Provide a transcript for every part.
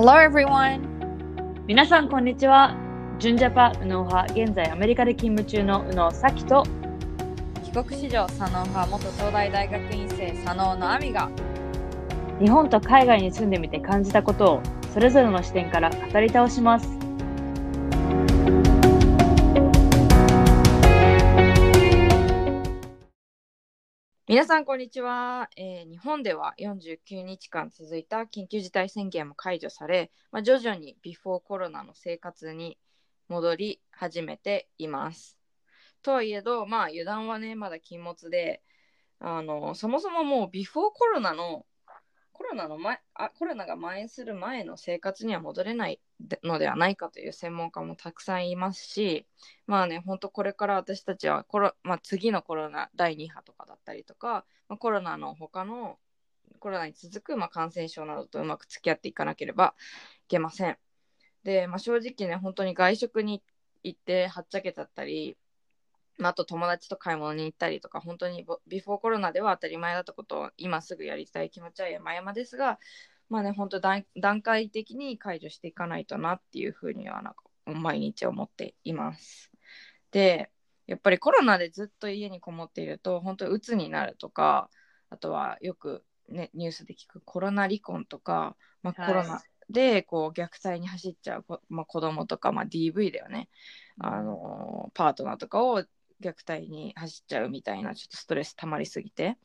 Hello everyone! 皆さんこんにちは。ジュンジャパ右脳派、現在アメリカで勤務中の右脳咲と帰国子女佐野派元東大大学院生佐野の亜美が日本と海外に住んでみて感じたことをそれぞれの視点から語り倒します。皆さんこんにちは、えー日本では49日間続いた緊急事態宣言も解除され、まあ、徐々にビフォーコロナの生活に戻り始めています。とはいえど、まあ油断はね、まだ禁物で、あの、そもそももうビフォーコロナの、コロナの前、あ、コロナが蔓延する前の生活には戻れないのではないかという専門家もたくさんいますし、まあね、本当これから私たちはコロ、まあ、次のコロナ第2波とかだったりとか、まあ、コロナの他のコロナに続く、まあ、感染症などとうまく付き合っていかなければいけません。で、まあ、正直ね、本当に外食に行ってはっちゃけちゃったり、あ、あと友達と買い物に行ったりとか、本当にボビフォーコロナでは当たり前だったことを今すぐやりたい気持ちは山々ですが、まあね、本当段段階的に解除していかないとなっていうふうにはなんか毎日思っています。で、やっぱりコロナでずっと家にこもっていると、本当に鬱になるとか、あとはよく、ね、ニュースで聞くコロナ離婚とか、まあ、はいコロナでこう虐待に走っちゃうこ、まあ、子供とか、まあ、DV だよね、あのパートナーとかを虐待に走っちゃうみたいなちょっとストレス溜まりすぎて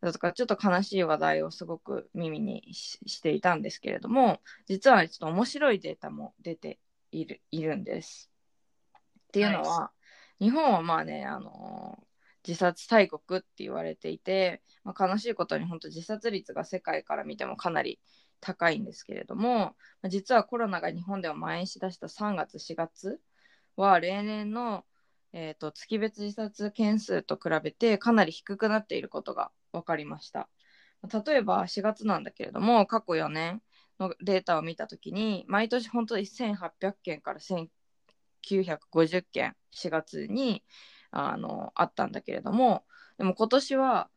だとかちょっと悲しい話題をすごく耳にししていたんですけれども実は、ね、ちょっと面白いデータも出ているいるんです。っていうのは、日本はまあね、あの自殺大国って言われていて、まあ、悲しいことに本当自殺率が世界から見てもかなり高いんですけれども、まあ実はコロナが日本では蔓延しだした3月4月は例年の、えー、と月別自殺件数と比べてかなり低くなっていることが分かりました。例えば4月なんだけれども過去4年のデータを見たときに毎年本当に1800件から1950件4月にあのあったんだけれどもでも今年は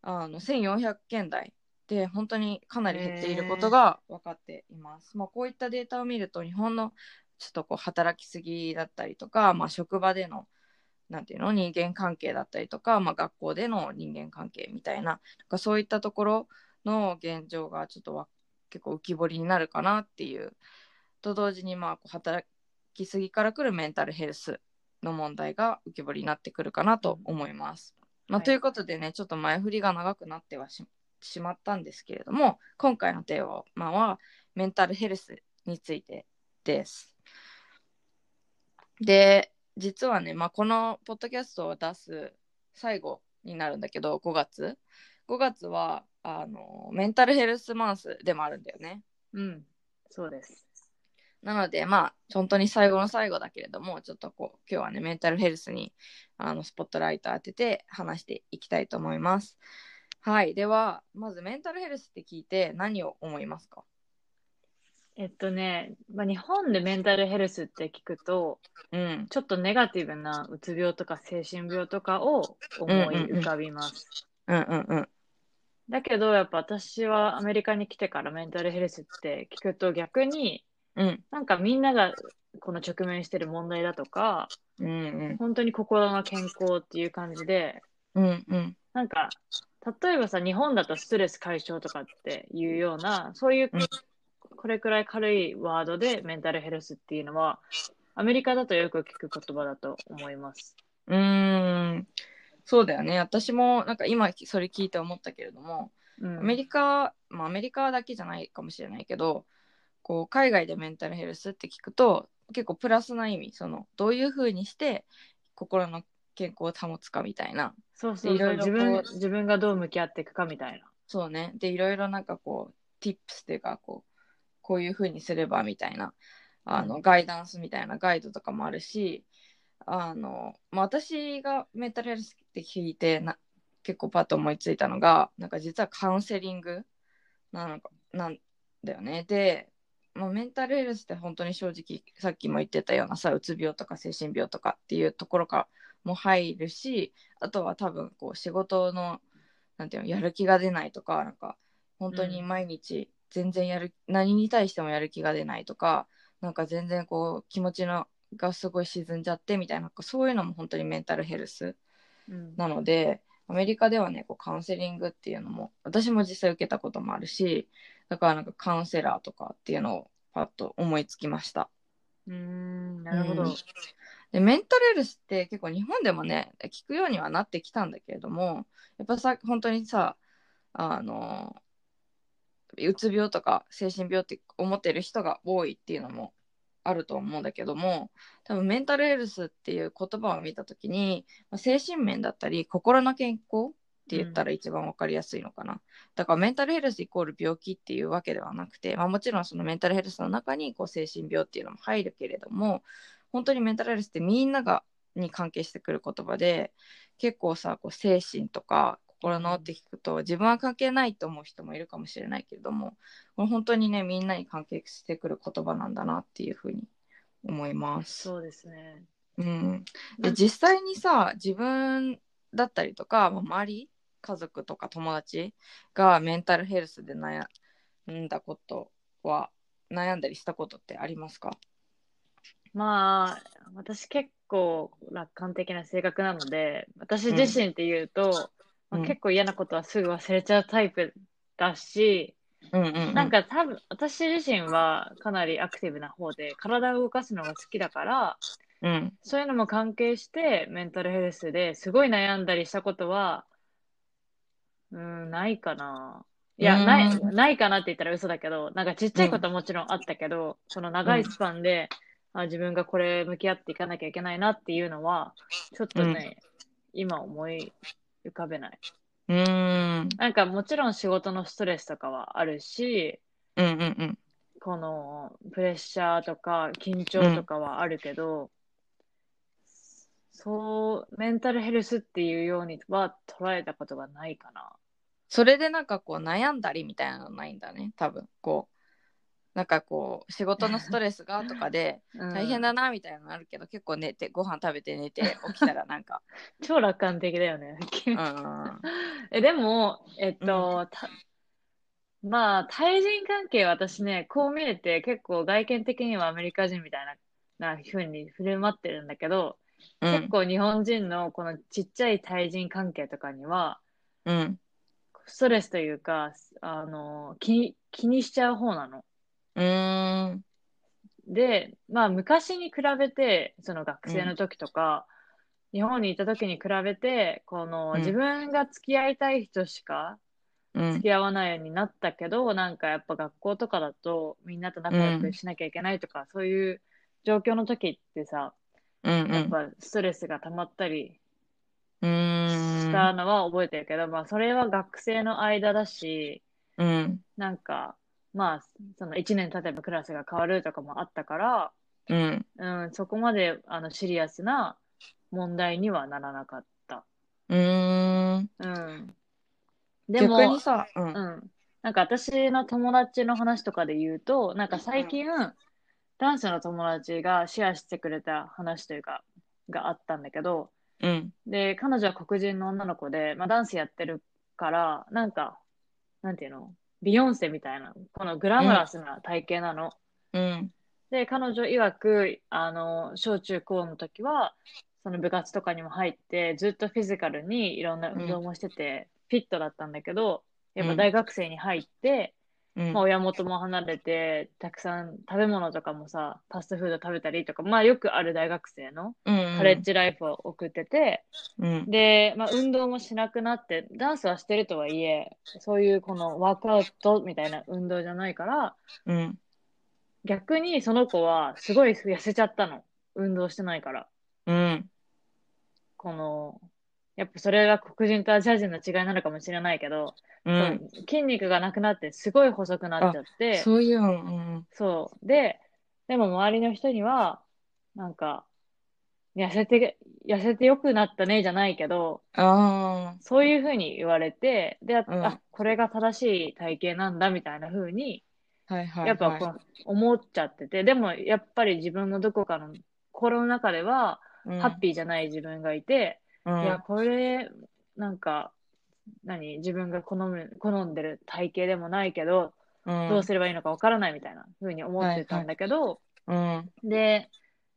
あの1400件台で本当にかなり減っていることが分かっています。まあ、こういったデータを見ると日本のちょっとこう働きすぎだったりとか、まあ、職場でのなんていうの人間関係だったりとか、まあ、学校での人間関係みたいななんかそういったところの現状がちょっとわ結構浮き彫りになるかなっていうと同時にまあこう働きすぎからくるメンタルヘルスの問題が浮き彫りになってくるかなと思います。まあ、はいということでねちょっと前振りが長くなってはししまったんですけれども今回のテーマはメンタルヘルスについてです。で実はね、まあ、このポッドキャストを出す最後になるんだけど5月5月はあのメンタルヘルスマンスでもあるんだよね。うん、そうです。なので、まあ、本当に最後の最後だけれども、ちょっとこう、今日はね、メンタルヘルスにあのスポットライト当てて話していきたいと思います。はい。では、まずメンタルヘルスって聞いて何を思いますか？えっとね、まあ、日本でメンタルヘルスって聞くと、うん。ちょっとネガティブなうつ病とか精神病とかを思い浮かびます。うんうんうん。だけど、やっぱ私はアメリカに来てからメンタルヘルスって聞くと逆にうんなんかみんながこの直面してる問題だとか、うんうん本当に心の健康っていう感じで、うんうんなんか、例えばさ、日本だとストレス解消とかっていうような、そういううんこれくらい軽いワードでメンタルヘルスっていうのは、アメリカだとよく聞く言葉だと思います。うーん。そうだよね。私もなんか今それ聞いて思ったけれども、うん、アメリカ、まあアメリカだけじゃないかもしれないけど、こう海外でメンタルヘルスって聞くと結構プラスな意味、そのどういうふうにして心の健康を保つかみたいな。そうそういろいろこうそう自分、自分がどう向き合っていくかみたいな。そうね。で、いろいろなんかこう、tips っていうか、こう、こういうふうにすればみたいな、あの、ガイダンスみたいなガイドとかもあるし、あの、まあ、私がメンタルヘルスって聞いてな、結構パッと思いついたのが、なんか実はカウンセリングなのか、なんだよね。で、まあ、メンタルヘルスって本当に正直、さっきも言ってたようなさ、うつ病とか精神病とかっていうところからも入るし、あとは多分こう仕事のなんていうのやる気が出ないとかなんか本当に毎日全然やる何に対してもやる気が出ないとかなんか全然こう気持ちのがすごい沈んじゃってみたいなそういうのも本当にメンタルヘルスうんなのでアメリカではねこうカウンセリングっていうのも私も実際受けたこともあるしだからなんかカウンセラーとかっていうのをパッと思いつきました。うーん、なるほど。うんでメンタルヘルスって結構日本でもね聞くようにはなってきたんだけれどもやっぱさ本当にさあのうつ病とか精神病って思ってる人が多いっていうのもあると思うんだけども多分メンタルヘルスっていう言葉を見た時に精神面だったり心の健康って言ったら一番わかりやすいのかな、だからメンタルヘルスイコール病気っていうわけではなくて、まあ、もちろんそのメンタルヘルスの中にこう精神病っていうのも入るけれども本当にメンタルヘルスってみんながに関係してくる言葉で結構さこう精神とか心のって聞くと自分は関係ないと思う人もいるかもしれないけれどもこれ本当にねみんなに関係してくる言葉なんだなっていうふうに思います。そうですね。うん、で実際にさ自分だったりとか、まあ、周り家族とか友達がメンタルヘルスで悩んだことは悩んだりしたことってありますか？まあ、私結構楽観的な性格なので、私自身って言うと、うんまあ、結構嫌なことはすぐ忘れちゃうタイプだし、うんうんうん、なんか多分、私自身はかなりアクティブな方で、体を動かすのが好きだから、うん。そういうのも関係して、メンタルヘルスですごい悩んだりしたことは、うん、ないかな。いや、うん。ない、ないかなって言ったら嘘だけど、なんかちっちゃいことはもちろんあったけど、その長いスパンで、あ、自分がこれ向き合っていかなきゃいけないなっていうのは、ちょっとね、今思い浮かべない。うーんなんかもちろん仕事のストレスとかはあるし、うんうんうんこのプレッシャーとか緊張とかはあるけど、そう、メンタルヘルスっていうようには捉えたことがないかな。それでなんかこう悩んだりみたいなのないんだね多分こうなんかこう仕事のストレスがとかで うん。大変だなみたいなのあるけど、結構寝てご飯食べて寝て 起きたらなんか。超楽観的だよね。うん。えでも、えっと、たまあ、対人関係は私ね、こう見えて結構外見的にはアメリカ人みたいな、な風に振る舞ってるんだけど、うん。結構日本人のこのちっちゃい対人関係とかには、うん。ストレスというか、あの、気、気にしちゃう方なの。うーん。で、まあ昔に比べて、その学生の時とか、日本にいた時に比べて、このうん。自分が付き合いたい人しかうん。付き合わないようになったけど、なんかやっぱ学校とかだとみんなと仲良くしなきゃいけないとか、そういう状況の時ってさ、うんうん。やっぱストレスが溜まったりしたのは覚えてるけど、まあそれは学生の間だし、うん。なんか、まあ、その1年経てばクラスが変わるとかもあったから、うんうん、そこまであのシリアスな問題にはならなかった。うーんうん。でも、逆にさ、うんうん。なんか私の友達の話とかで言うと、なんか最近、ダンスの友達がシェアしてくれた話というか、があったんだけど、うんで、彼女は黒人の女の子で、まあダンスやってるから、なんか、なんていうの？ビヨンセみたいな、このグラマラスな体型なの。うん。で、彼女曰く、あの、小中高の時は、その部活とかにも入って、ずっとフィジカルにいろんな運動もしてて、フィットだったんだけど、やっぱ大学生に入って、うん。まあ親元も離れて、たくさん食べ物とかもさ、ファストフード食べたりとか、まあよくある大学生のうんカレッジライフを送ってて、うん。で、まあ運動もしなくなって、ダンスはしてるとはいえ、そういうこのワークアウトみたいな運動じゃないから、うん。逆にその子はすごい痩せちゃったの。運動してないから。うん。この、やっぱそれが黒人とアジア人の違いなのかもしれないけど、うん。筋肉がなくなってすごい細くなっちゃって、そういううん。そう。で、でも周りの人には、なんか、痩せて、痩せて良くなったねじゃないけど、あそういうふうに言われて、で、あ、うん。あこれが正しい体型なんだみたいなふうに、あはいはい。やっぱこう思っちゃってて、でもやっぱり自分のどこかの心の中では、ハッピーじゃない自分がいて、ーいや、これ、なんか、何？自分が好む、好んでる体型でもないけど、うん。どうすればいいのかわからないみたいなふうに思ってたんだけど、うん。で、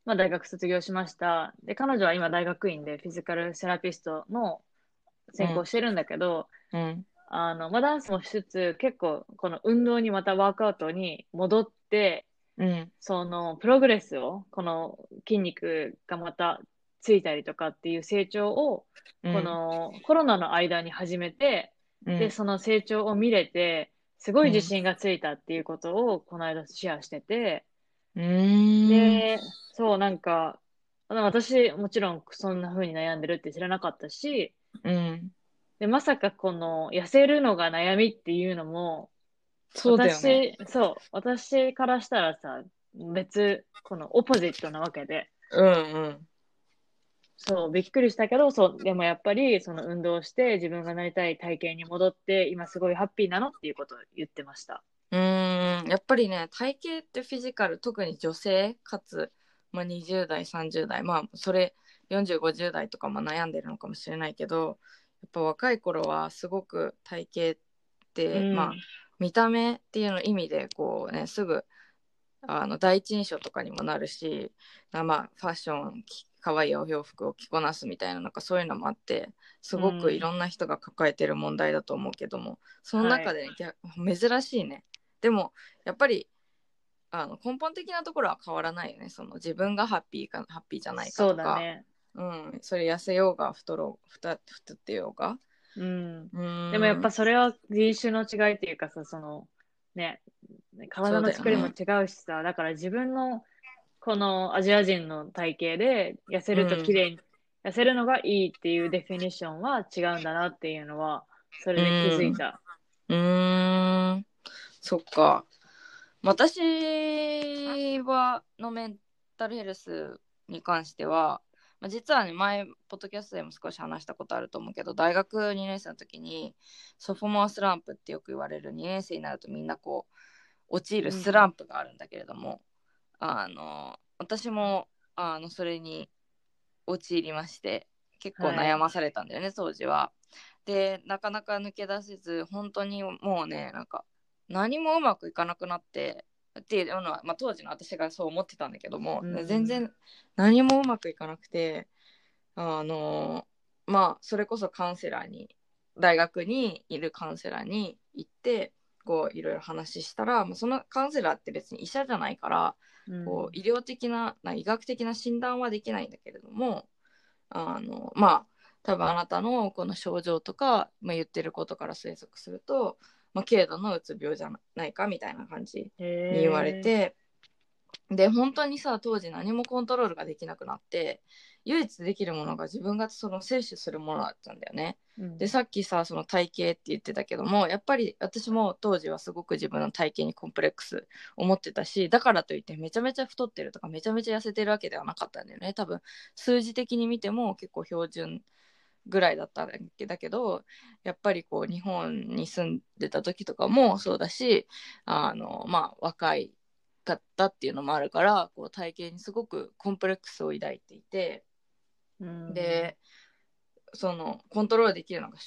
まあ大学卒業しました。で、彼女は今大学院でフィジカルセラピストの専攻してるんだけど、うん。あの、まあダンスもしつつ、結構この運動にまたワークアウトに戻って、うん。そのプログレスを、この筋肉がまたついたりとかっていう成長を、うん。このコロナの間に始めて、うん。で、その成長を見れて、すごい自信がついたっていうことをこの間シェアしてて、うーん。で、そう、なんか、私、もちろんそんな風に悩んでるって知らなかったし、うん。で、まさかこの痩せるのが悩みっていうのも、そうね。私、そう、私からしたらさ、別、このオポジットなわけで、うんうんそう、びっくりしたけど、そう、でもやっぱり、その運動して自分がなりたい体型に戻って、今すごいハッピーなのっていうことを言ってました。うーんやっぱりね体型ってフィジカル特に女性かつ、まあ、20代30代まあそれ4050代とかも悩んでるのかもしれないけどやっぱ若い頃はすごく体型って、うんまあ見た目っていうの意味でこうねすぐあの第一印象とかにもなるしあまあファッションき可愛いお洋服を着こなすみたいななんかそういうのもあってすごくいろんな人が抱えてる問題だと思うけども、その中で、逆珍しいね。でもやっぱりあの根本的なところは変わらないよね。その自分がハッピーかハッピーじゃないかそとか。うだね。うん、それ痩せようが太ろう太太ってようが。うん。うん。でもやっぱそれは人種の違いっていうかさ、その、ね、体の作りも違うしさ、だから自分のこのアジア人の体型で痩せると綺麗に、痩せるのがいいっていうデフィニッションは違うんだなっていうのは、それで気づいた。うーん。そっか。私はのメンタルヘルスに関しては、まあ、実はね前ポッドキャストでも少し話したことあると思うけど大学2年生の時にソフォモアスランプってよく言われる2年生になるとみんなこう陥るスランプがあるんだけれども、あの私もあのそれに陥りまして結構悩まされたんだよね、当時は。でなかなか抜け出せず本当にもうねなんか何もうまくいかなくなってっていうのは、まあ、当時の私がそう思ってたんだけども、うん全然何もうまくいかなくてあのまあそれこそカウンセラーに大学にいるカウンセラーに行ってこういろいろ話したら、まあ、そのカウンセラーって別に医者じゃないからうん。こう医療的なな医学的な診断はできないんだけれどもあのまあ多分あなたのこの症状とか、まあ、言ってることから推測すると、まあ、軽度のうつ病じゃないかみたいな感じに言われて、で本当にさ当時何もコントロールができなくなって唯一できるものが自分がその摂取するものだったんだよね。うんでさっきさその体型って言ってたけどもやっぱり私も当時はすごく自分の体型にコンプレックス思ってたしだからといってめちゃめちゃ太ってるとかめちゃめちゃ痩せてるわけではなかったんだよね多分数字的に見ても結構標準ぐらいだったんだけだけどやっぱりこう日本に住んでた時とかもそうだしあのまあ若いかったっていうのもあるからこう体型にすごくコンプレックスを抱いていて。うん。でそのコントロールできるのが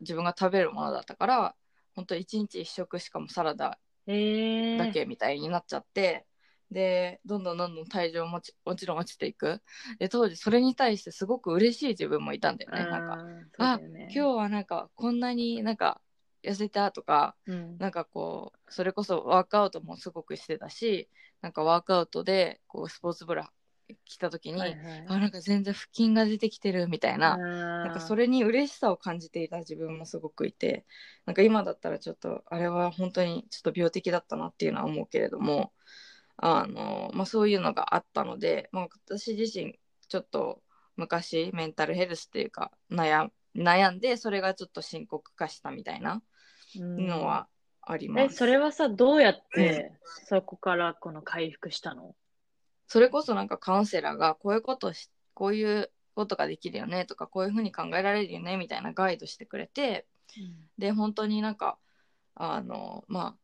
自分が食べるものだったから本当1日1食しかもサラダえー、だけみたいになっちゃって、でどんどんどんどん体重もちもちろん落ちていく。で当時それに対してすごく嬉しい自分もいたんだよね。なんかあ今日はなんかこんなになんか痩せたとかうん。なんかこうそれこそワークアウトもすごくしてたしなんかワークアウトでこうスポーツブラ着た時に、はいはい。あなんか全然腹筋が出てきてるみたいな、ななんかそれに嬉しさを感じていた自分もすごくいてなんか今だったらちょっとあれは本当にちょっと病的だったなっていうのは思うけれどもあの、まあ、そういうのがあったので、まあ、私自身ちょっと昔メンタルヘルスっていうか悩悩んでそれがちょっと深刻化したみたいなのはあります。え、それはさ、どうやって、そこからこの回復したの？それこそなんかカウンセラーがこういうことしこういうことができるよねとかこういうふうに考えられるよねみたいなガイドしてくれてで本当になんかあのま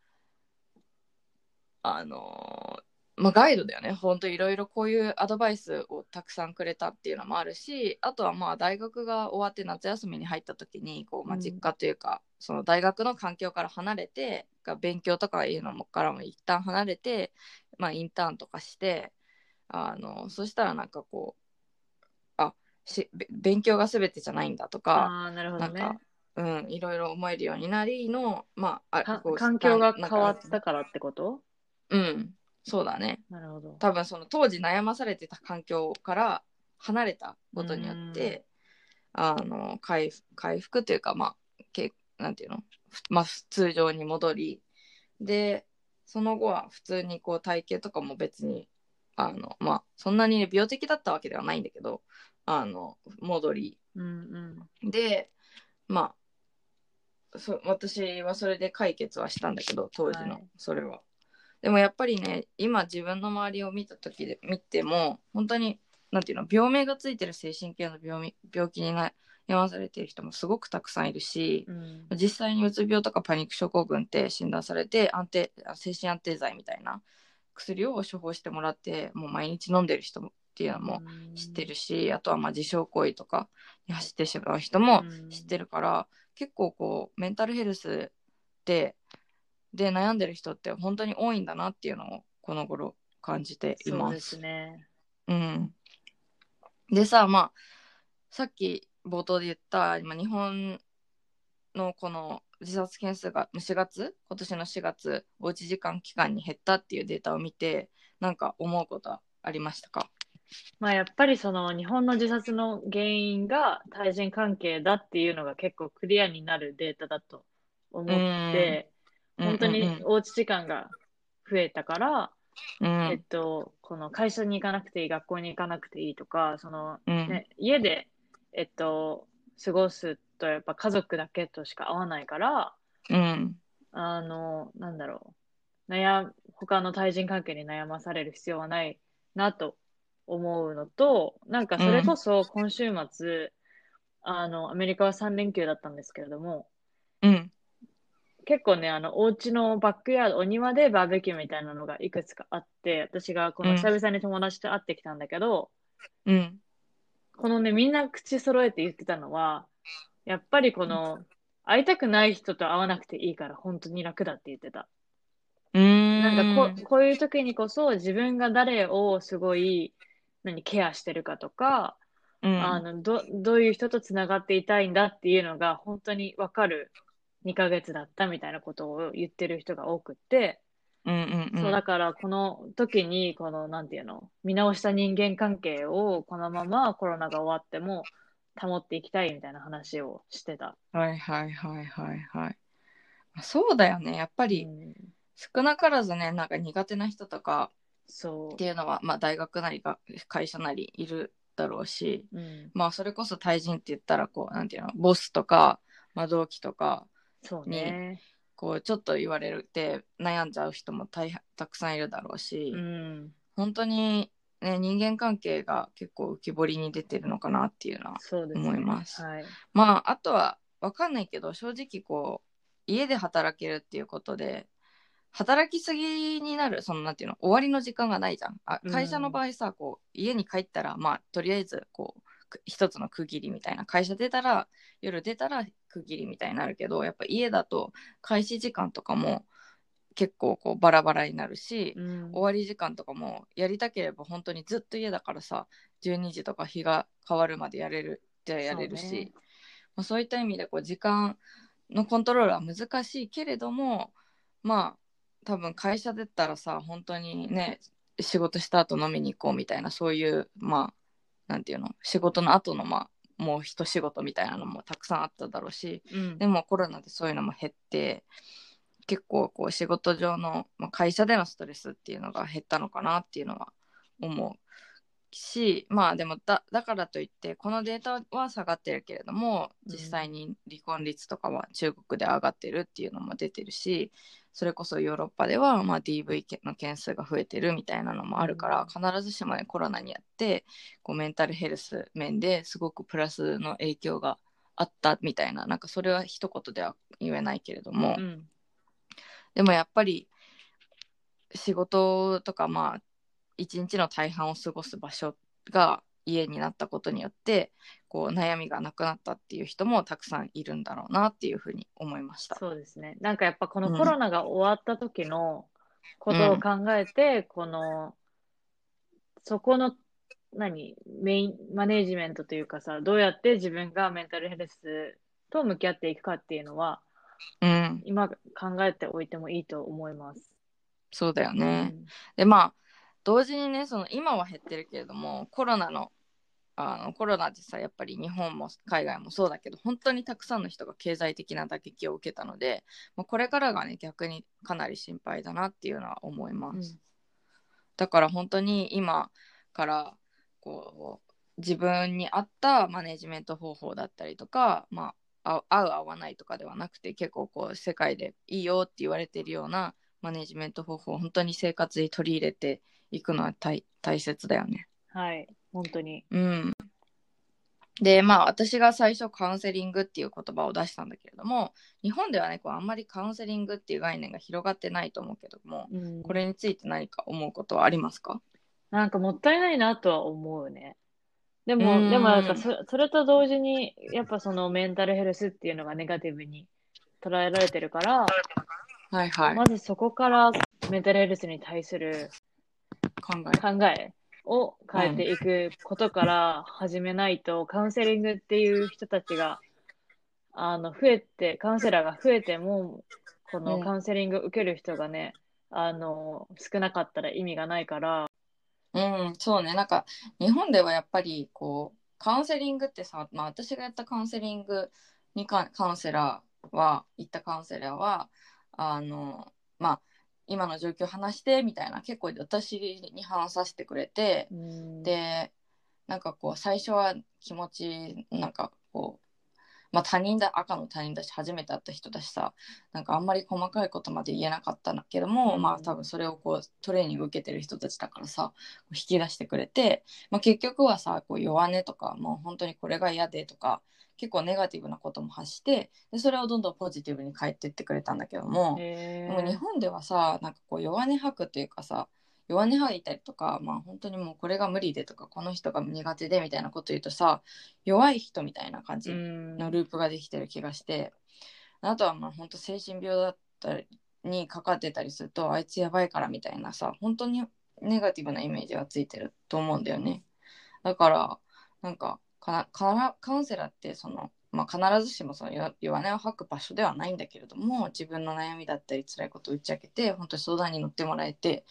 ああのまあ、ガイドだよね。本当いろいろこういうアドバイスをたくさんくれたっていうのもあるしあとはまあ大学が終わって夏休みに入った時にこう、まあ、実家というか、その大学の環境から離れてが勉強とかいうのもからも一旦離れて、まあ、インターンとかしてあのそしたらなんかこうあしべ勉強が全てじゃないんだとかああ、なるほどね。なんか、うん、いろいろ思えるようになりの、まあ、あ環境が変わっかたからってこと？うん、そうだね。なるほど。多分その当時悩まされてた環境から離れたことによって、あの回復回復というか、まあ、けなんていうの、まあ、通常に戻り、で、その後は普通にこう体型とかも別に、あの、まあ、そんなにね、病的だったわけではないんだけど、あの、戻り、うんうん。で、まあ、そ私はそれで解決はしたんだけど、当時のはいそれは。でもやっぱりね、今自分の周りを見た時で見ても、本当に、なんていうの、病名がついてる精神系の病み病気にな悩まされてる人もすごくたくさんいるし、うん実際にうつ病とかパニック症候群って診断されて安定あ精神安定剤みたいな薬を処方してもらってもう毎日飲んでる人もっていうのも知ってるし、あとはまあ自傷行為とかに走ってしまう人も知ってるから、結構こうメンタルヘルスでで悩んでる人って本当に多いんだなっていうのをこの頃感じていそうでます。すね。うん、でさまあさっき冒頭で言った今日本のこの自殺件数が4月？今年の4月おうち時間期間に減ったっていうデータを見てなんか思うことはありましたか？まあやっぱりその日本の自殺の原因が対人関係だっていうのが結構クリアになるデータだと思って、本当におうち時間が増えたから、うん。えっと、この会社に行かなくていい、学校に行かなくていいとか、そのうん。ね、家で、えっと、過ごすとやっぱ家族だけとしか会わないから、うん。あの、なんだろう、悩、他の対人関係に悩まされる必要はないなと思うのと、なんかそれこそ今週末、あの、アメリカは3連休だったんですけれども、うん。結構ね、あの、お家のバックヤード、お庭でバーベキューみたいなのがいくつかあって、私がこの久々に友達と会ってきたんだけど、うん。このね、みんな口揃えて言ってたのは、やっぱりこの、会いたくない人と会わなくていいから本当に楽だって言ってた。うん。なんかここういう時にこそ自分が誰をすごい何ケアしてるかとか、うん。あのどどういう人とつながっていたいんだっていうのが本当に分かる2ヶ月だったみたいなことを言ってる人が多くって、うんうんうん。そうだからこの時にこのなんていうの見直した人間関係をこのままコロナが終わっても保っていきたいみたいな話をしてた。はいはいはいはいはいそうだよねやっぱりうん少なからずねなんか苦手な人とかそっていうのは、まあ、大学なりが会社なりいるだろうしう。うん、まあそれこそ対人って言ったらこうなんていうのボスとか、まあ、同期とかそうね。こうちょっと言われるって悩んじゃう人も大変たくさんいるだろうし、うん。本当に、ね、人間関係が結構浮き彫りに出てるのかなっていうのは。思いますはい。まああとは分かんないけど正直こう家で働けるっていうことで働きすぎになるそのなんていうの終わりの時間がないじゃんあうん会社の場合さ、こう家に帰ったらまあとりあえずこうく一つの区切りみたいな会社出たら夜出たら区切りみたいになるけどやっぱ家だと開始時間とかも結構こうバラバラになるし、うん。終わり時間とかもやりたければ本当にずっと家だからさ12時とか日が変わるまでやれるじゃやれるしそうね。まあ、そういった意味でこう時間のコントロールは難しいけれどもまあ多分会社だったらさ本当にね仕事した後飲みに行こうみたいなそういうまあなんていうの仕事の後のまあもう一仕事みたいなのもたくさんあっただろうしうん。でもコロナでそういうのも減って結構こう仕事上の、まあ、会社でのストレスっていうのが減ったのかなっていうのは思うしまあでもだだからといってこのデータは下がってるけれどもうん実際に離婚率とかは中国で上がってるっていうのも出てるしそれこそヨーロッパではまあ DV の件数が増えてるみたいなのもあるから、必ずしもねコロナにやってこうメンタルヘルス面ですごくプラスの影響があったみたいななんかそれは一言では言えないけれども、うんでもやっぱり仕事とかまあ一日の大半を過ごす場所が家になったことによってこう悩みがなくなったっていう人もたくさんいるんだろうなっていうふうに思いました。そうですね。なんかやっぱこのコロナが終わった時のことを考えて、うん、この、そこの、何、メイン、マネージメントというかさ、どうやって自分がメンタルヘルスと向き合っていくかっていうのは、うん、今考えておいてもいいと思います。そうだよね。うん、で、まあ、同時にねその今は減ってるけれどもコロナのあのコロナってさやっぱり日本も海外もそうだけど本当にたくさんの人が経済的な打撃を受けたので、まあ、これからがね逆にかなり心配だなっていうのは思います、うん、だから本当に今からこう自分に合ったマネジメント方法だったりとか、まあ、合う合わないとかではなくて結構こう世界でいいよって言われてるようなマネジメント方法を本当に生活に取り入れていくのは大大切だよね。はい、本当に。うん。で、まあ私が最初カウンセリングっていう言葉を出したんだけれども、日本ではね、こうあんまりカウンセリングっていう概念が広がってないと思うけども、うん、これについて何か思うことはありますか？なんかもったいないなとは思うね。でも、でもなんかそそれと同時に、やっぱそのメンタルヘルスっていうのがネガティブに捉えられてるから、はいはい、まずそこからメンタルヘルスに対する考え。考えを変えていくことから始めないと、カウンセリングっていう人たちが、あの、増えて、カウンセラーが増えても、このカウンセリング受ける人がね、あの、少なかったら意味がないから。うん、そうね。なんか、日本ではやっぱり、こう、カウンセリングってさ、まあ私がやったカウンセリングにカウンセラーは、行ったカウンセラーは、あの、まあ、今の状況話してみたいな結構私に話させてくれて、うん、でなんかこう最初は気持ちなんかこうまあ他人だ赤の他人だし初めて会った人だしさなんかあんまり細かいことまで言えなかったんだけども、うん、まあ多分それをこうトレーニング受けてる人たちだからさ引き出してくれて、まあ、結局はさこう弱音とかもう本当にこれが嫌でとか結構ネガティブなことも発してでそれをどんどんポジティブに変えてってくれたんだけどもでも日本ではさなんかこう弱音吐くというかさ弱音吐いたりとかまあ本当にもうこれが無理でとかこの人が苦手でみたいなこと言うとさ弱い人みたいな感じのループができてる気がしてあとはまあ本当精神病だったりにかかってたりするとあいつやばいからみたいなさ本当にネガティブなイメージがついてると思うんだよね。だからなんかカウンセラーってその、まあ、必ずしもその弱音を吐く場所ではないんだけれども自分の悩みだったり辛いことを打ち明けて本当に相談に乗ってもらえて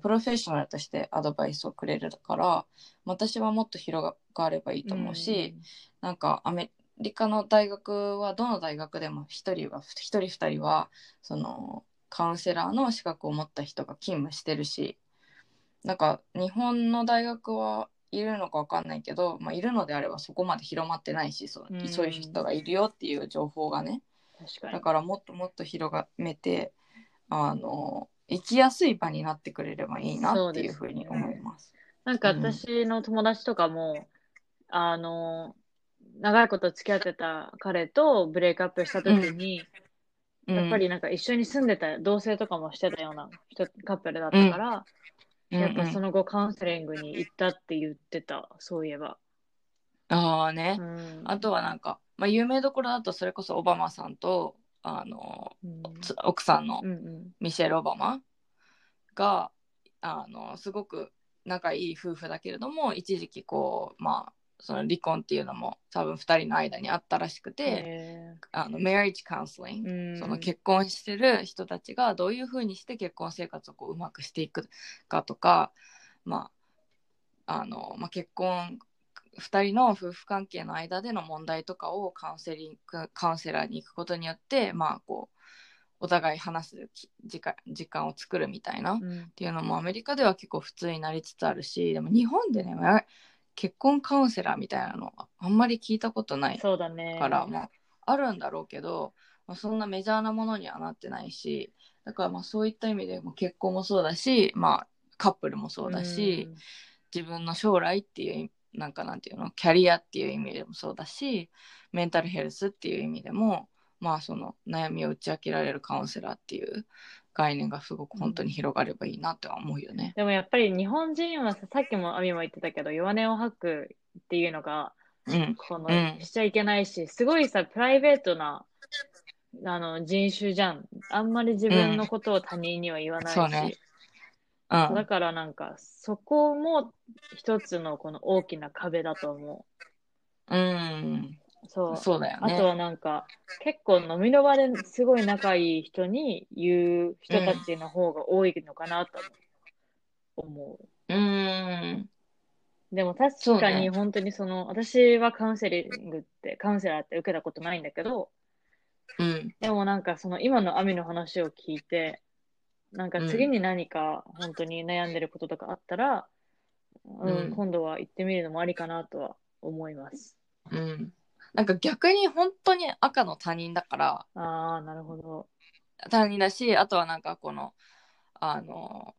プロフェッショナルとしてアドバイスをくれるから私はもっと広がればいいと思うし、うん、なんかアメリカの大学はどの大学でも1人は1人2人はそのカウンセラーの資格を持った人が勤務してるしなんか日本の大学はいるのか分かんないけど、まあ、いるのであればそこまで広まってないしそう,、うん、そういう人がいるよっていう情報がね。だからもっともっと広がめてあの生きやすい場になってくれればいいなっていうふうに思います。なんか私の友達とかも、うん、あの長いこと付き合ってた彼とブレイクアップした時に、うん、やっぱりなんか一緒に住んでた同棲とかもしてたような人カップルだったから、やっぱその後カウンセリングに行ったって言ってた、そういえば。ああね、うん、あとはなんか、まあ、有名どころだとそれこそオバマさんとあの、うん、奥さんのミシェル・オバマが、あのすごく仲いい夫婦だけれども一時期こうまあその離婚っていうのも多分2人の間にあったらしくてあのメリッジカウンセリングその結婚してる人たちがどういうふうにして結婚生活をこううまくしていくかとか、まああのまあ、結婚2人の夫婦関係の間での問題とかをカウンセリングカウンセラーに行くことによってまあこうお互い話す時間時間を作るみたいな、っていうのもアメリカでは結構普通になりつつあるしでも日本でね結婚カウンセラーみたいなのあんまり聞いたことないそうだね。から、まあ、あるんだろうけど、まあ、そんなメジャーなものにはなってないしだからまあそういった意味でも結婚もそうだし、まあ、カップルもそうだし、うん、自分の将来っていうなんかなんていうのキャリアっていう意味でもそうだしメンタルヘルスっていう意味でもまあその悩みを打ち明けられるカウンセラーっていう概念がすごく本当に広がればいいなとは思うよね。でもやっぱり日本人はささっきもアミも言ってたけど弱音を吐くっていうのがうん。この、うん。しちゃいけないしすごいさプライベートなあの人種じゃん。あんまり自分のことを他人には言わないし、そうね。うん。だからなんかそこも一つのこの大きな壁だと思う。ん。うそう。そうだよね。あとはなんか結構飲みの場ですごい仲いい人に言う人たちの方が多いのかなと思う。うん。でも確かに本当にその、私はカウンセリングって、カウンセラーって受けたことないんだけど、うん。でもなんかその今のアミの話を聞いて、なんか次に何か本当に悩んでることとかあったら、うん、うん。今度は行ってみるのもありかなとは思います。うんなんか逆に本当に赤の他人だからああ、なるほど。他人だしあとはなんかこのあの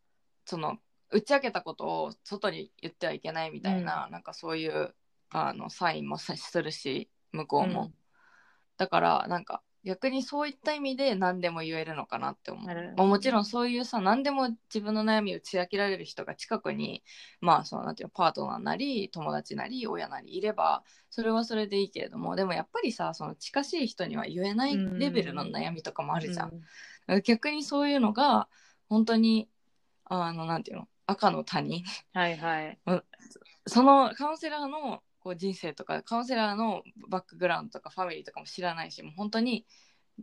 その打ち明けたことを外に言ってはいけないみたいな、なんかそういうあのサインもさするし向こうも、うん。だからなんか逆にそういった意味で何でも言えるのかなって思う。まあもちろんそういうさ何でも自分の悩みを打ち明けられる人が近くにまあそのなんていうのパートナーなり友達なり親なりいればそれはそれでいいけれどもでもやっぱりさその近しい人には言えないレベルの悩みとかもあるじゃん、うん。逆にそういうのが本当にあのなんていうの赤の他人はいはい。そのカウンセラーのこう人生とかカウンセラーのバックグラウンドとかファミリーとかも知らないしもう本当に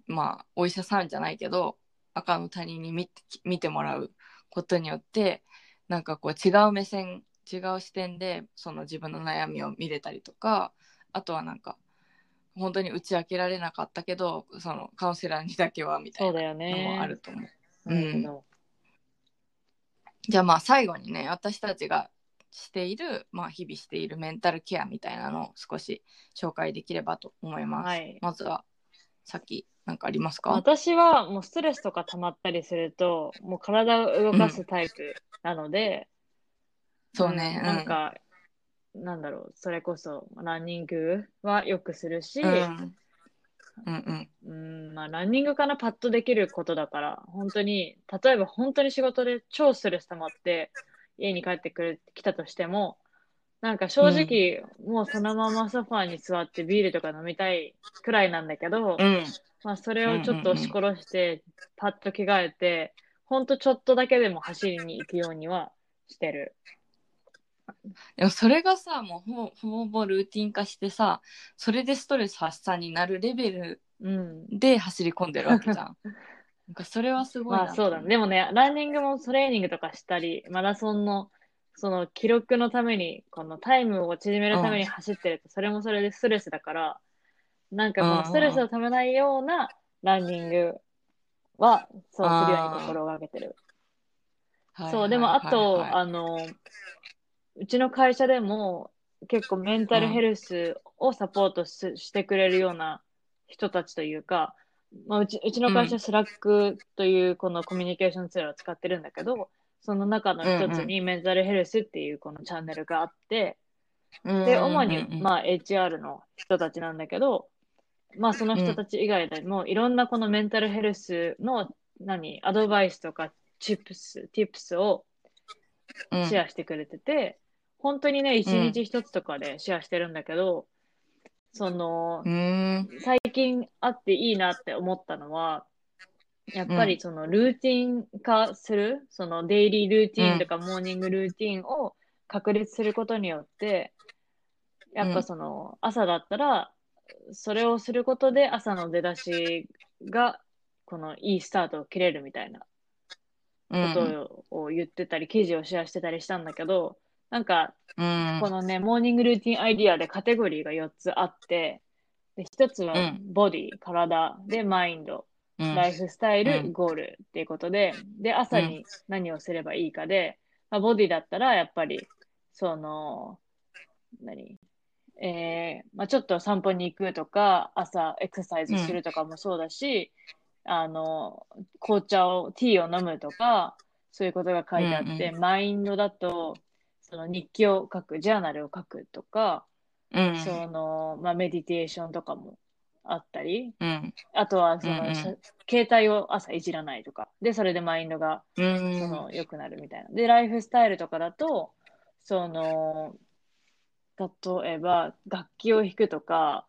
まあお医者さんじゃないけど赤の他人に見て見てもらうことによってなんかこう違う目線違う視点でその自分の悩みを見れたりとかあとはなんか本当に打ち明けられなかったけどそのカウンセラーにだけはみたいうなのよね。もあると思う。じゃあまあ最後にね私たちがしている、まあ、日々しているメンタルケアみたいなのを少し紹介できればと思います。はいまずはさっき何かありますか？私はもうストレスとか溜まったりすると、もう体を動かすタイプなので、そうね。んなんか、なんだろう、それこそランニングはよくするし、うん、うんうんうん、まあ、ランニングからパッとできることだから、本当に、例えば本当に仕事で超ストレス溜まって、家に帰ってくる、来たとしても、なんか正直、もうそのままソファーに座ってビールとか飲みたいくらいなんだけど、うんまあ、それをちょっと押し殺して、パッと着替えて、ほんとちょっとだけでも走りに行くようにはしてる。でもそれがさもうほぼほぼほぼルーティン化してさそれでストレス発散になるレベルうん。で走り込んでるわけじゃん。なんかそれはすごいなまあそうだね。でもね、ランニングもトレーニングとかしたり、マラソンのその記録のために、このタイムを縮めるために走ってると、それもそれでストレスだから、なんかこのストレスをためないようなランニングは、そうするように心がけてる。はいそう、でもあはいと、あの、うちの会社でも結構メンタルヘルスをサポートし,、してくれるような人たちというか、まあ、うちうちの会社、 Slack というこのコミュニケーションツールを使ってるんだけど、その中の一つにメンタルヘルスっていうこのチャンネルがあって、で、主に、まあ、HR の人たちなんだけど、まあ、その人たち以外でも、いろんなこのメンタルヘルスの、何、アドバイスとか、チップス、ティップスをうん。シェアしてくれてて、本当にね、一日一つとかでシェアしてるんだけど、そのう、ん。最近あっていいなって思ったのは、やっぱりそのルーティン化する、そのデイリールーティンとかモーニングルーティンを確立することによって、やっぱその朝だったら、それをすることで朝の出だしが、このいいスタートを切れるみたいなことを言ってたり、記事をシェアしてたりしたんだけど、なんか、うん。このね、モーニングルーティンアイディアでカテゴリーが4つあって、で1つはうん。ボディ、体、で、マインド、うん。ライフスタイル、うん。ゴールっていうことで、で、朝に何をすればいいかで、まあ、ボディだったら、やっぱり、その、何？えーまあ、ちょっと散歩に行くとか、朝エクササイズするとかもそうだし、あの、紅茶を、ティーを飲むとか、そういうことが書いてあって、うん。マインドだと、その日記を書く、ジャーナルを書くとか、うんその、まあ、メディテーションとかもあったり、うん。あとはその、うんうん携帯を朝いじらないとか、で、それでマインドがうん。その良くなるみたいな。で、ライフスタイルとかだと、その、例えば楽器を弾くとか、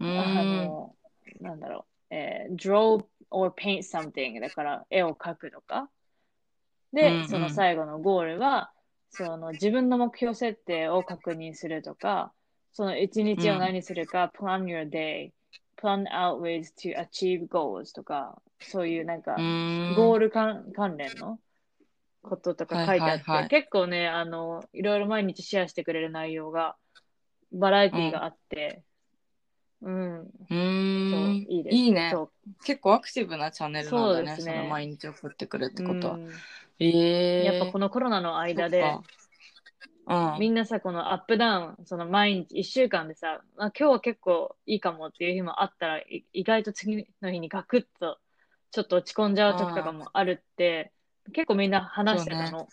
うんあの、なんだろう、えー draw or paint something だから絵を描くとか。で、うんうんその最後のゴールは、その自分の目標設定を確認するとか、その一日を何するか、plan your day, plan out ways to achieve goals とか、そういうなんか、うんゴール関関連のこととか書いてあって、はいはいはい結構ね、あの、いろいろ毎日シェアしてくれる内容が、バラエティがあって、うん、うそう、ん。いいです。いいねそ結構アクティブなチャンネルなんだね。そねその毎日送ってくるっうてことは。うんええやっぱこのコロナの間で、そっか。みんなさ、このアップダウン、その毎日、一週間でさ、あ今日は結構いいかもっていう日もあったら、い意外と次の日にガクッと、ちょっと落ち込んじゃう時とかもあるって、結構みんな話してたの。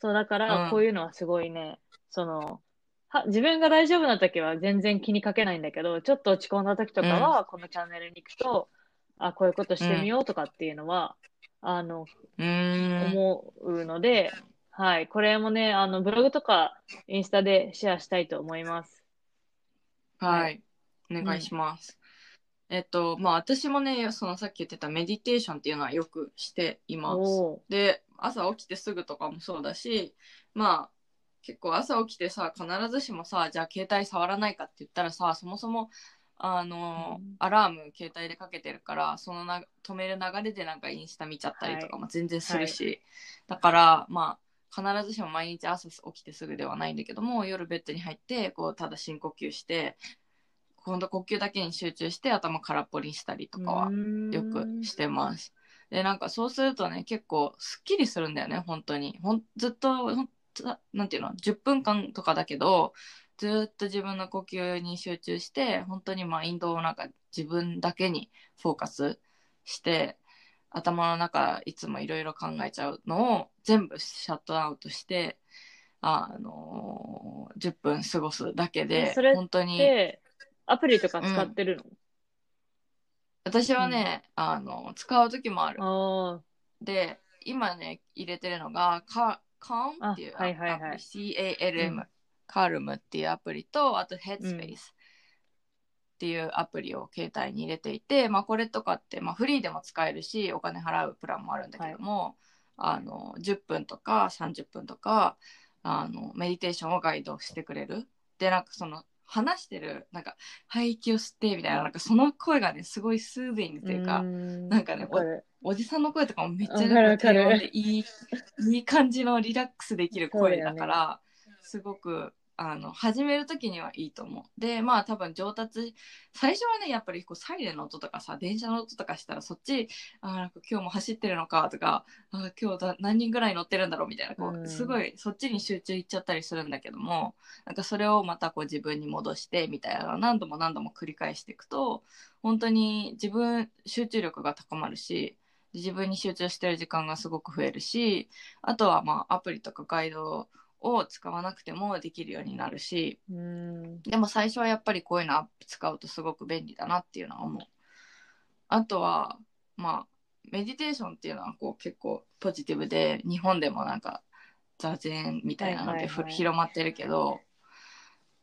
そう,、だかうら、ん。こういうのはすごいね、その、は自分が大丈夫な時は全然気にかけないんだけど、ちょっと落ち込んだ時とかは、このチャンネルに行くと、あ、こういうことしてみようとかっていうのは、あの。思うので、はい。これもね、あの、ブログとかインスタでシェアしたいと思います。はい。お願いします。えっと、まあ私もね、そのさっき言ってたメディテーションっていうのはよくしています。おで、朝起きてすぐとかもそうだし、まあ結構朝起きてさ、必ずしもさ、じゃあ携帯触らないかって言ったらさ、そもそも、あの、うん。アラーム携帯でかけてるから、そのな止める流れでなんかインスタ見ちゃったりとかも全然するし、だから、まあ、必ずしも毎日朝起きてすぐではないんだけども夜ベッドに入ってこうただ深呼吸して今度呼吸だけに集中して頭空っぽにしたりとかはよくしてます。でなんかそうするとね結構すっきりするんだよね本当に。ほんずっとほんとなんていうの？10分間とかだけどずっと自分の呼吸に集中して本当にマインドをなんか自分だけにフォーカスして頭の中いつもいろいろ考えちゃうのを全部シャットアウトしてあのー10分過ごすだけで本当にで、アプリとか使ってる私はね、あの使う時もある。の、で今ね入れてるのがカ Calm っていうあはいはいはい。アプリ CALM、うんカルムっていうアプリとあと Headspace、うん。っていうアプリを携帯に入れていて、まあ、これとかって、まあ、フリーでも使えるしお金払うプランもあるんだけども、あの10分とか30分とかあのメディテーションをガイドしてくれる。でなんかその話してるなんか吐息を吸ってみたいななんかその声がねすごいスーディングというか、ん。なんかねおじさんの声とかもめっちゃわかいいいい感じのリラックスできる声だからすごくあの始める時にはいいと思う。でまあ多分上達最初はねやっぱりこうサイレンの音とかさ電車の音とかしたらそっちあーなんか今日も走ってるのかとかあー今日だ何人ぐらい乗ってるんだろうみたいなこうすごいそっちに集中いっちゃったりするんだけどもなんかそれをまたこう自分に戻してみたいな何度も何度も繰り返していくと本当に自分集中力が高まるし自分に集中してる時間がすごく増えるしあとはまあアプリとかガイドを使わなくてもできるようになるしうんでも最初はやっぱりこういうのアップ使うとすごく便利だなっていうのは思う。あとはまあメディテーションっていうのはこう結構ポジティブで日本でもなんか座禅みたいなのでふ、はいはいはい広まってるけど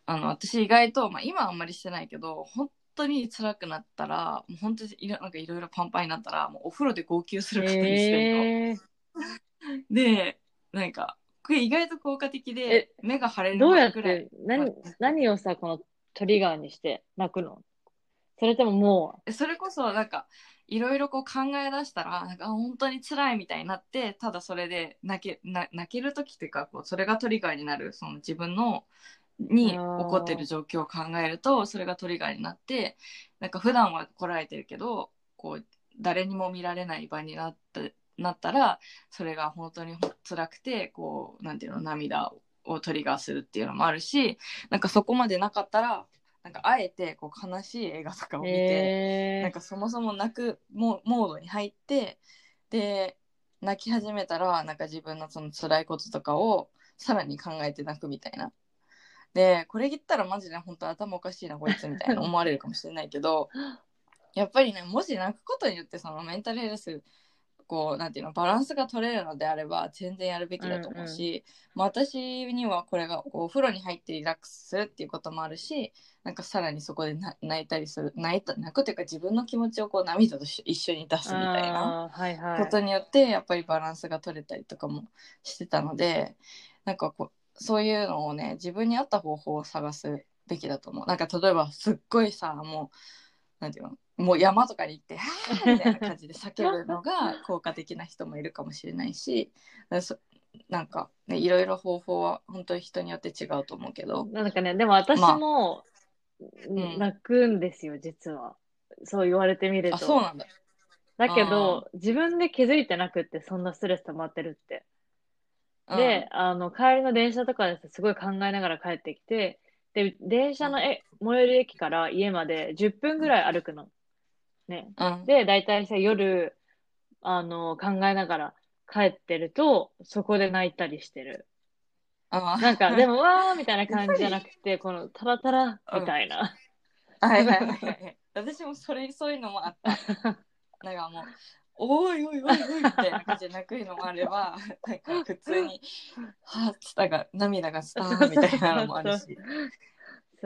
あの私意外と、まあ、今はあんまりしてないけど本当に辛くなったらもう本当にいろなんかいろいろパンパンになったらもうお風呂で号泣することにしてるの。えーでなんかこれ意外と効果的で目が腫れるどうやって、何、何をさ、このトリガーにして泣くの？それとももそれこそなんかいろいろこう考え出したらなんかあ本当に辛いみたいになってただそれで泣けな泣ける時っていうかこうそれがトリガーになるその自分のに起こってる状況を考えるとそれがトリガーになってなんか普段はこらえてるけどこう誰にも見られない場になったなったらそれが本当にほ辛くてこうなんていうの涙をトリガーするっていうのもあるしなんかそこまでなかったらなんかあえてこう悲しい映画とかをう、見て。えーなんかそもそも泣くモモードに入ってで泣き始めたらなんか自分のその辛いこととかをさらに考えて泣くみたいなでこれ言ったらマジで本当頭おかしいなこいつみたいな思われるかもしれないけどやっぱりねもし泣くことによってそのメンタルヘルスこうなんていうのバランスが取れるのであれば全然やるべきだと思うし、まあ、私にはこれがこうお風呂に入ってリラックスするっていうこともあるしなんかさらにそこでな泣いたりする泣いた泣くというか自分の気持ちをこう涙とし一緒に出すみたいな。ことによってやっぱりバランスが取れたりとかもしてたのでなんかこうそういうのをね自分に合った方法を探すべきだと思うなんか例えばすっごいさもうなんていうの？もう山とかに行って「はーみたいな感じで叫ぶのが 効果的な人もいるかもしれないしなんか、ね、いろいろ方法は本当に人によって違うと思うけどなんかね、でも私も、ん泣くんですよ、実は。そう言われてみると。あそうなんだだけど、自分で気づいてなくって、そんなストレス溜まってるって。で、あの、帰りの電車とかですごい考えながら帰ってきて、で、電車のえ最寄り駅から家まで10分ぐらい歩くの。ね。うん、うん、で、大体さ、夜、あの、考えながら帰ってると、そこで泣いたりしてる。あなんか、でも、わーみたいな感じじゃなくて、この、タラタラみたいな。はいはいはいはい。私もそれそういうのもあった。なんかもう、おいおいおいおいみたいな感じで泣くのもあれば、なんか普通に、はぁ、つったが涙がスターンみたいなのもあるし。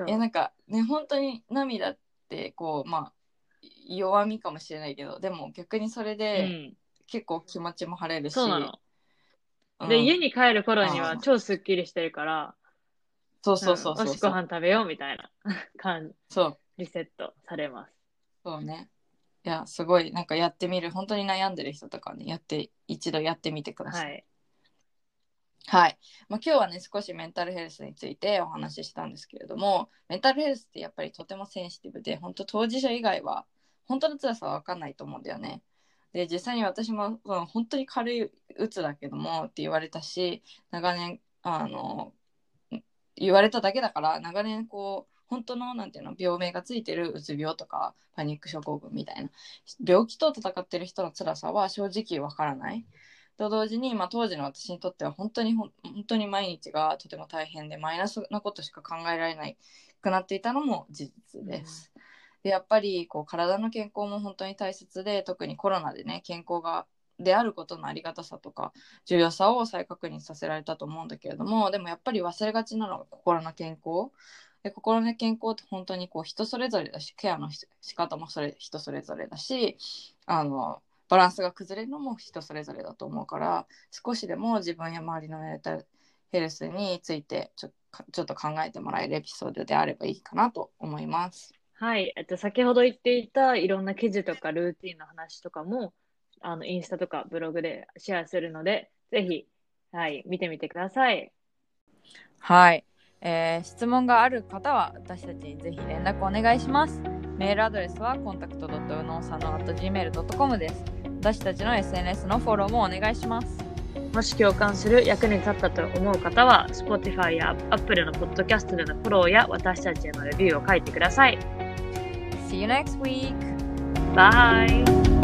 いやなんかね本当に涙ってこうまあ弱みかもしれないけどでも逆にそれうでん。結構気持ちも晴れるし、そうなの。うんで、家に帰る頃には超スッキリしてるから、そうそうそうそうんよし、ご飯食べようみたいな感じ、そうリセットされます。そうねいやすごいなんかやってみる本当に悩んでる人とかねやって一度やってみてくださいはい。はい、まあ、今日はね少しメンタルヘルスについてお話ししたんですけれどもメンタルヘルスってやっぱりとてもセンシティブで本当当事者以外は本当の辛さは分かんないと思うんだよね。で実際に私も、うん、本当に軽いうつだけどもって言われたし長年あの言われただけだから長年こう本当のなんていうの病名がついてるうつ病とかパニック症候群みたいな病気と戦ってる人の辛さは正直わからない。と同時に、まあ、当時の私にとっては本当に本当に毎日がとても大変でマイナスなことしか考えられないくなっていたのも事実です。でやっぱりこう体の健康も本当に大切で特にコロナでね健康がであることのありがたさとか重要さを再確認させられたと思うんだけれどもでもやっぱり忘れがちなのが心の健康で心の健康って本当にこう人それぞれだしケアのし仕方もそれ人それぞれだしあのバランスが崩れるのも人それぞれだと思うから少しでも自分や周りのメンタルヘルスについてちょちょっと考えてもらえるエピソードであればいいかなと思います。はい。えっと、先ほど言っていたいろんな記事とかルーティンの話とかも、あの、インスタとかブログでシェアするので、ぜひ、はい、見てみてください。はい、えー質問がある方は私たちにぜひ連絡お願いします。メールアドレスはコンタクト u n o s a n o gmail.com です。私たちの SNS のフォローもお願いします。もし共感する役に立ったと思う方は、Spotify や Apple のポッドキャストでのフォローや私たちへのレビューを書いてください。See you next week! バイ